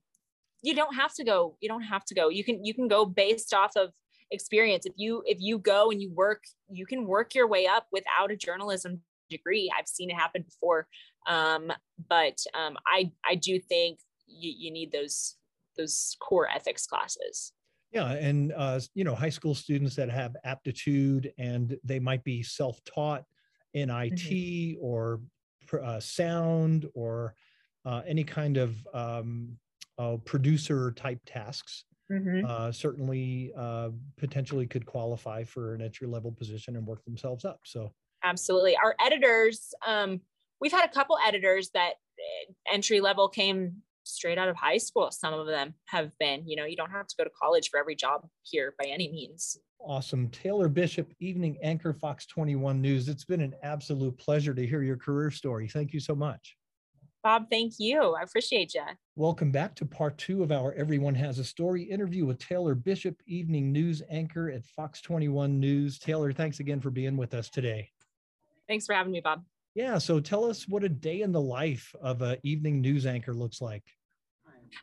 you don't have to go. You don't have to go. You can you can go based off of experience. If you if you go and you work, you can work your way up without a journalism degree. I've seen it happen before. Um, but um, I I do think you, you need those those core ethics classes. Yeah, and uh, you know, high school students that have aptitude and they might be self-taught in IT mm-hmm. or uh, sound or uh, any kind of um, uh, producer type tasks. Mm-hmm. Uh, certainly, uh, potentially could qualify for an entry level position and work themselves up. So, absolutely, our editors. Um, we've had a couple editors that eh, entry level came straight out of high school. Some of them have been, you know, you don't have to go to college for every job here by any means. Awesome. Taylor Bishop, evening anchor, Fox 21 News. It's been an absolute pleasure to hear your career story. Thank you so much. Bob, thank you. I appreciate you. Welcome back to part two of our Everyone Has a Story interview with Taylor Bishop, evening news anchor at Fox 21 News. Taylor, thanks again for being with us today. Thanks for having me, Bob. Yeah, so tell us what a day in the life of an evening news anchor looks like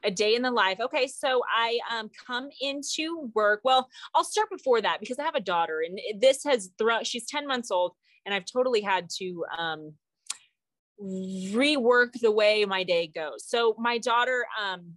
a day in the life. Okay, so I um, come into work. Well, I'll start before that because I have a daughter, and this has thrown. She's ten months old, and I've totally had to um, rework the way my day goes. So my daughter, um,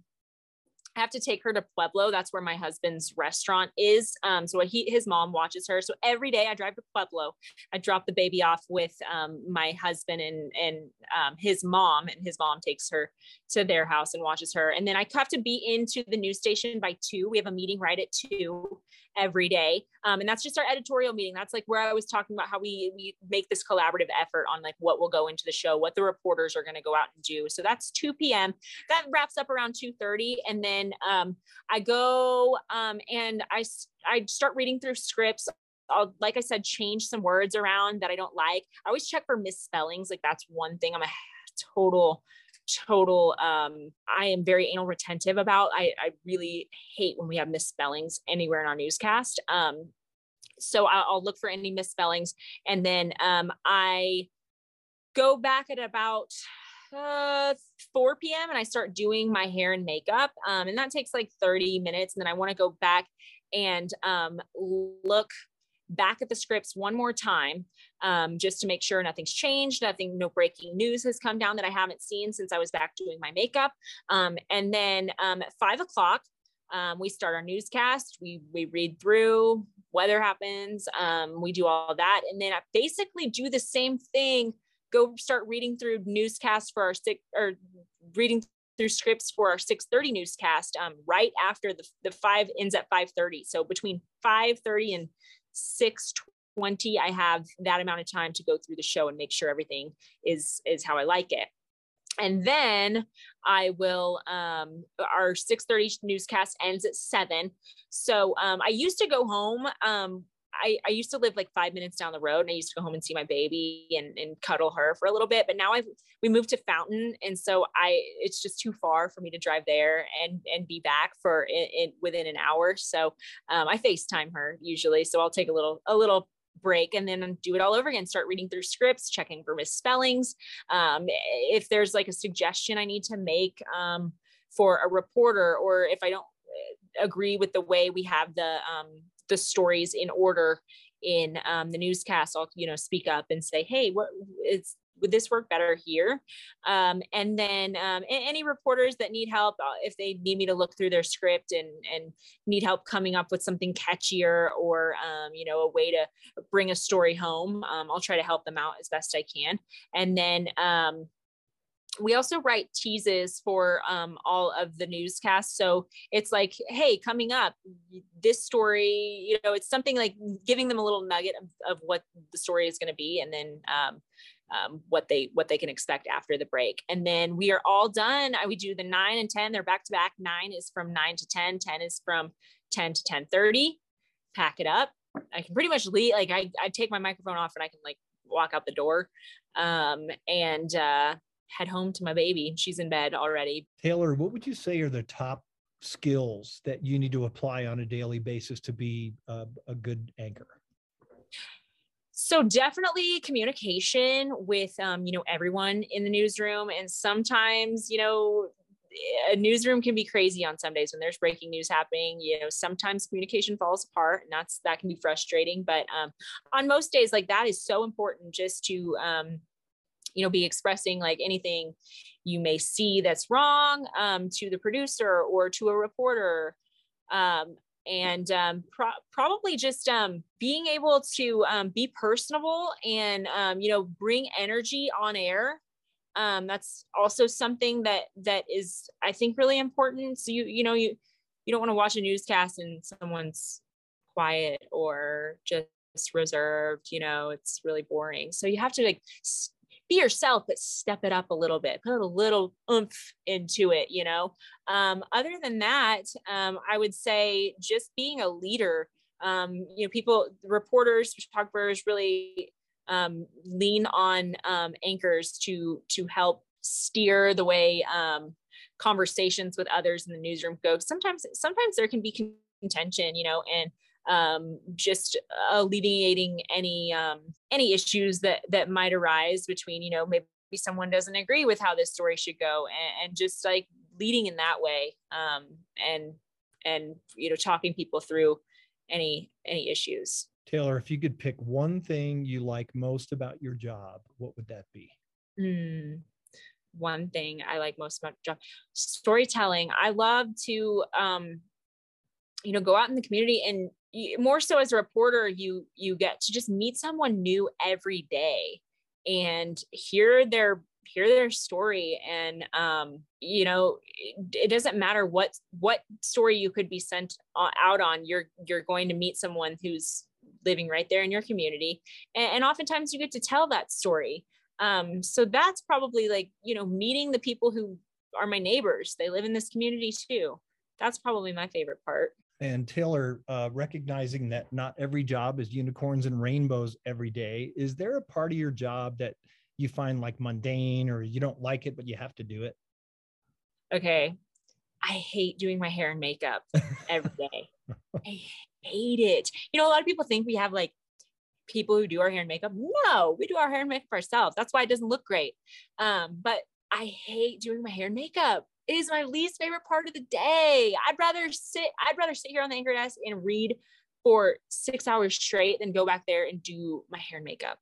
I have to take her to Pueblo. That's where my husband's restaurant is. Um, so he, his mom watches her. So every day I drive to Pueblo. I drop the baby off with um, my husband and and um, his mom, and his mom takes her to their house and watches her. And then I have to be into the news station by two. We have a meeting right at two every day, um, and that's just our editorial meeting. That's like where I was talking about how we we make this collaborative effort on like what will go into the show, what the reporters are going to go out and do. So that's two p.m. That wraps up around two thirty, and then um, I go um, and I I start reading through scripts. I'll, like I said, change some words around that I don't like. I always check for misspellings. Like that's one thing I'm a total total um i am very anal retentive about i i really hate when we have misspellings anywhere in our newscast um so i'll, I'll look for any misspellings and then um i go back at about uh, 4 p.m. and I start doing my hair and makeup. Um, and that takes like 30 minutes. And then I want to go back and um, look back at the scripts one more time um, just to make sure nothing's changed, nothing, no breaking news has come down that I haven't seen since I was back doing my makeup. Um, and then um, at five o'clock, um, we start our newscast. We we read through weather happens. Um, we do all that, and then I basically do the same thing. Go start reading through newscasts for our six or reading through scripts for our 6:30 newscast um, right after the the five ends at 5:30. So between 5:30 and 6:20, I have that amount of time to go through the show and make sure everything is is how I like it and then i will um our 6.30 newscast ends at 7 so um i used to go home um I, I used to live like five minutes down the road and I used to go home and see my baby and, and cuddle her for a little bit. But now I've we moved to Fountain. And so I it's just too far for me to drive there and and be back for it, within an hour. So um, I FaceTime her usually. So I'll take a little a little break and then do it all over again start reading through scripts checking for misspellings um, if there's like a suggestion i need to make um, for a reporter or if i don't uh, agree with the way we have the um, the stories in order in um, the newscast. I'll you know speak up and say hey what is would this work better here? Um, and then um, any reporters that need help uh, if they need me to look through their script and and need help coming up with something catchier or um, you know a way to bring a story home um, i'll try to help them out as best i can. And then um, we also write teases for um, all of the newscasts. So it's like, hey, coming up, this story, you know, it's something like giving them a little nugget of, of what the story is going to be, and then um, um, what they what they can expect after the break. And then we are all done. I, we do the nine and ten. They're back to back. Nine is from nine to 10. 10 is from ten to ten thirty. Pack it up. I can pretty much leave. Like I, I take my microphone off and I can like walk out the door. Um, and uh, head home to my baby. She's in bed already. Taylor, what would you say are the top skills that you need to apply on a daily basis to be a, a good anchor? So definitely communication with um, you know everyone in the newsroom, and sometimes you know a newsroom can be crazy on some days when there's breaking news happening you know sometimes communication falls apart and that's that can be frustrating but um, on most days like that is so important just to um, you know be expressing like anything you may see that's wrong um, to the producer or to a reporter. Um, and um, pro- probably just um, being able to um, be personable and um, you know bring energy on air. Um, that's also something that that is i think really important. So you you know you you don't want to watch a newscast and someone's quiet or just reserved you know it's really boring. So you have to like be yourself, but step it up a little bit, put a little oomph into it, you know. Um, other than that, um, I would say just being a leader. Um, you know, people, reporters, photographers really um, lean on um, anchors to to help steer the way um, conversations with others in the newsroom go. Sometimes, sometimes there can be contention, you know, and um, just alleviating any um, any issues that that might arise between you know maybe someone doesn't agree with how this story should go and, and just like leading in that way um, and and you know talking people through any any issues. Taylor if you could pick one thing you like most about your job what would that be? Mm, one thing i like most about job storytelling. I love to um you know go out in the community and more so as a reporter you you get to just meet someone new every day and hear their hear their story and um you know it, it, doesn't matter what what story you could be sent out on you're you're going to meet someone who's living right there in your community and, and oftentimes you get to tell that story. Um so that's probably like you know meeting the people who are my neighbors they live in this community too. That's probably my favorite part and Taylor, uh, recognizing that not every job is unicorns and rainbows every day, is there a part of your job that you find like mundane or you don't like it, but you have to do it? Okay. I hate doing my hair and makeup every day. I hate it. You know, a lot of people think we have like people who do our hair and makeup. No, we do our hair and makeup ourselves. That's why it doesn't look great. Um, but I hate doing my hair and makeup. Is my least favorite part of the day. I'd rather sit, I'd rather sit here on the anchor desk and read for six hours straight than go back there and do my hair and makeup.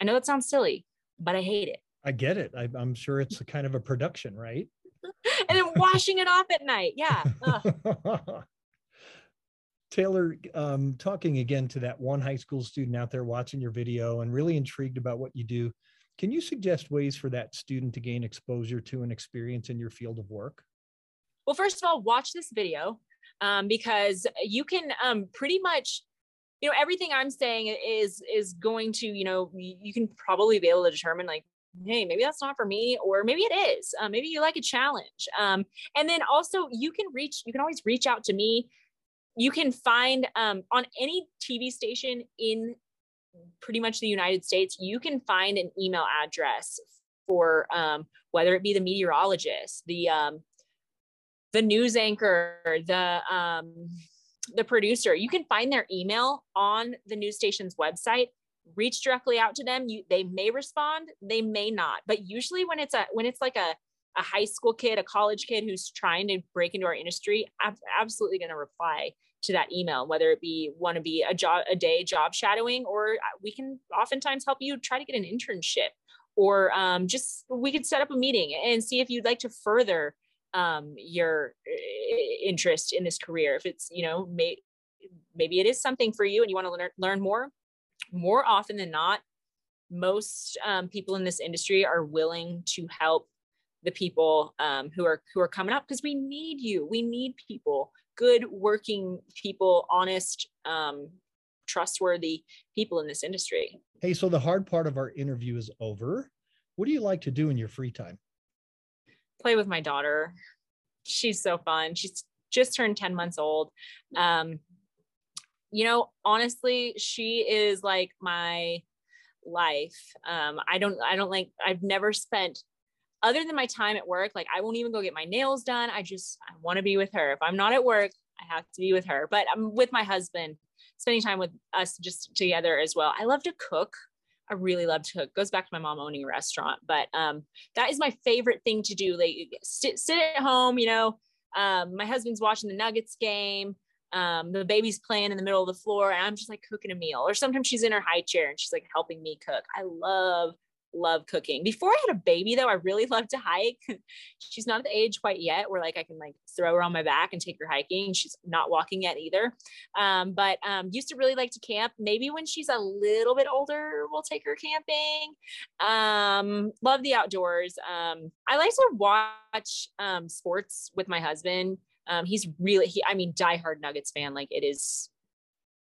I know that sounds silly, but I hate it. I get it. I, am sure it's a kind of a production, right? and then washing it off at night. Yeah. Taylor, um, talking again to that one high school student out there watching your video and really intrigued about what you do, can you suggest ways for that student to gain exposure to an experience in your field of work? Well, first of all, watch this video um, because you can um, pretty much you know everything i'm saying is is going to you know you can probably be able to determine like hey maybe that's not for me or maybe it is uh, maybe you like a challenge um, and then also you can reach you can always reach out to me you can find um, on any tv station in pretty much the united states you can find an email address for um, whether it be the meteorologist the um, the news anchor the um, the producer. You can find their email on the news station's website. Reach directly out to them. You they may respond they may not. But usually when it's a when it's like a a high school kid a college kid who's trying to break into our industry i'm absolutely going to reply to that email whether it be want to be a job a day job shadowing or uh, we can oftentimes help you try to get an internship or um, just we could set up a meeting and see if you'd like to further um, your uh, interest in this career if it's you know may, maybe it is something for you and you want to learn, learn more more often than not, most um, people in this industry are willing to help the people um, who are who are coming up because we need you. We need people, good working people, honest, um, trustworthy people in this industry. Hey, so the hard part of our interview is over. What do you like to do in your free time? Play with my daughter. She's so fun. She's just turned 10 months old. Um, you know, honestly, she is like my life. Um, I don't, I don't like, I've never spent other than my time at work, like I won't even go get my nails done. I just, I want to be with her. If I'm not at work, I have to be with her, but I'm with my husband, spending time with us just together as well. I love to cook. I really love to cook. Goes back to my mom owning a restaurant, but um, that is my favorite thing to do. Like sit, sit at home, you know. Um, my husband's watching the Nuggets game um, the baby's playing in the middle of the floor and I'm just like cooking a meal. Or sometimes she's in her high chair and she's like helping me cook. I love, love cooking. Before I had a baby though, I really loved to hike. she's not at the age quite yet where like I can like throw her on my back and take her hiking. She's not walking yet either. Um, but um, used to really like to camp. Maybe when she's a little bit older, we'll take her camping. Um, love the outdoors. Um, I like to watch um, sports with my husband. Um, he's really he I mean diehard Nuggets fan. Like it is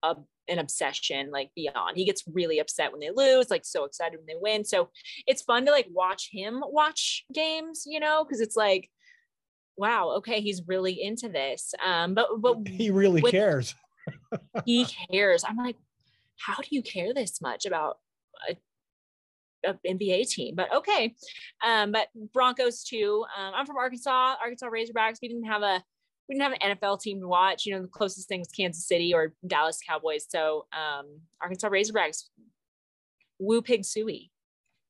a, an obsession like beyond. He gets really upset when they lose, like so excited when they win. So it's fun to like watch him watch games, you know, because it's like, wow, okay, he's really into this. Um, but but he really cares. he cares. I'm like, how do you care this much about a a NBA team, but okay. Um, but Broncos too. Um, I'm from Arkansas, Arkansas Razorbacks. We didn't have a we didn't have an NFL team to watch. You know, the closest thing was Kansas City or Dallas Cowboys. So um, Arkansas Razorbacks, woo pig sooie.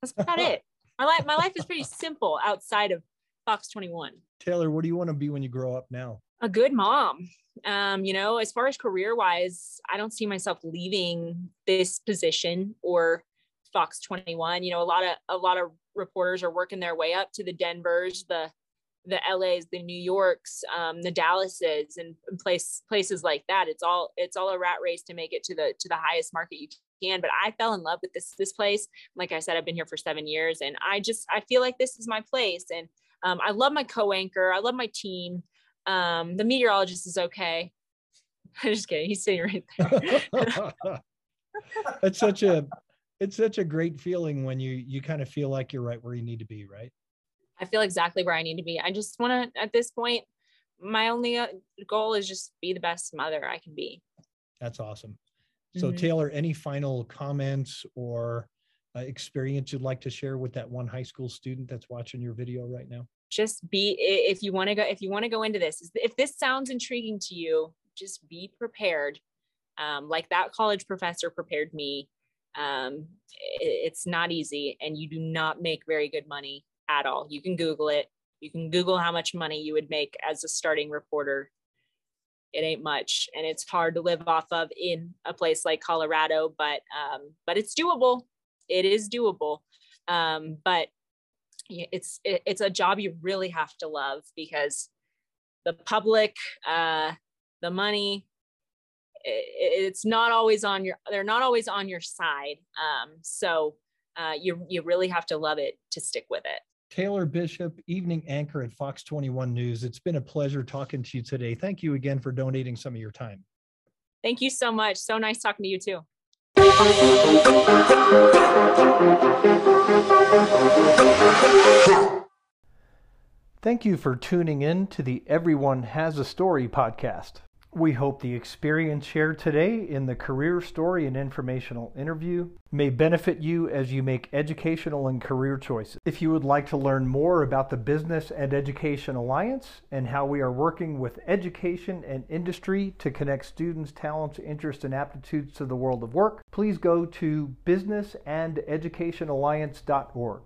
That's about it. My life, my life is pretty simple outside of Fox 21. Taylor, what do you want to be when you grow up now? A good mom. Um, you know, as far as career wise, I don't see myself leaving this position or Fox 21. You know, a lot of a lot of reporters are working their way up to the Denvers, the the LAs, the New Yorks, um, the Dallases, and place places like that. It's all it's all a rat race to make it to the to the highest market you can. But I fell in love with this this place. Like I said, I've been here for seven years, and I just I feel like this is my place. And um, I love my co-anchor. I love my team. Um, the meteorologist is okay. I'm just kidding. He's sitting right there. it's such a it's such a great feeling when you you kind of feel like you're right where you need to be, right? I feel exactly where I need to be. I just want to, at this point, my only uh, goal is just be the best mother I can be. That's awesome. So, mm-hmm. Taylor, any final comments or uh, experience you'd like to share with that one high school student that's watching your video right now? Just be if you want to go if you want to go into this if this sounds intriguing to you, just be prepared. Um, like that college professor prepared me. Um, it, it's not easy, and you do not make very good money at all. You can Google it. You can Google how much money you would make as a starting reporter. It ain't much and it's hard to live off of in a place like colorado but um, but it's doable. It is doable. Um, but it's it, it's a job you really have to love because the public uh, the money it, it's not always on your they're not always on your side. Um, so uh, you you really have to love it to stick with it Taylor Bishop, evening anchor at Fox 21 News. It's been a pleasure talking to you today. Thank you again for donating some of your time. Thank you so much. So nice talking to you too. Thank you for tuning in to the Everyone Has a Story podcast. We hope the experience shared today in the career story and informational interview may benefit you as you make educational and career choices. If you would like to learn more about the Business and Education Alliance and how we are working with education and industry to connect students' talents, interests, and aptitudes to the world of work, please go to businessandeducationalliance.org.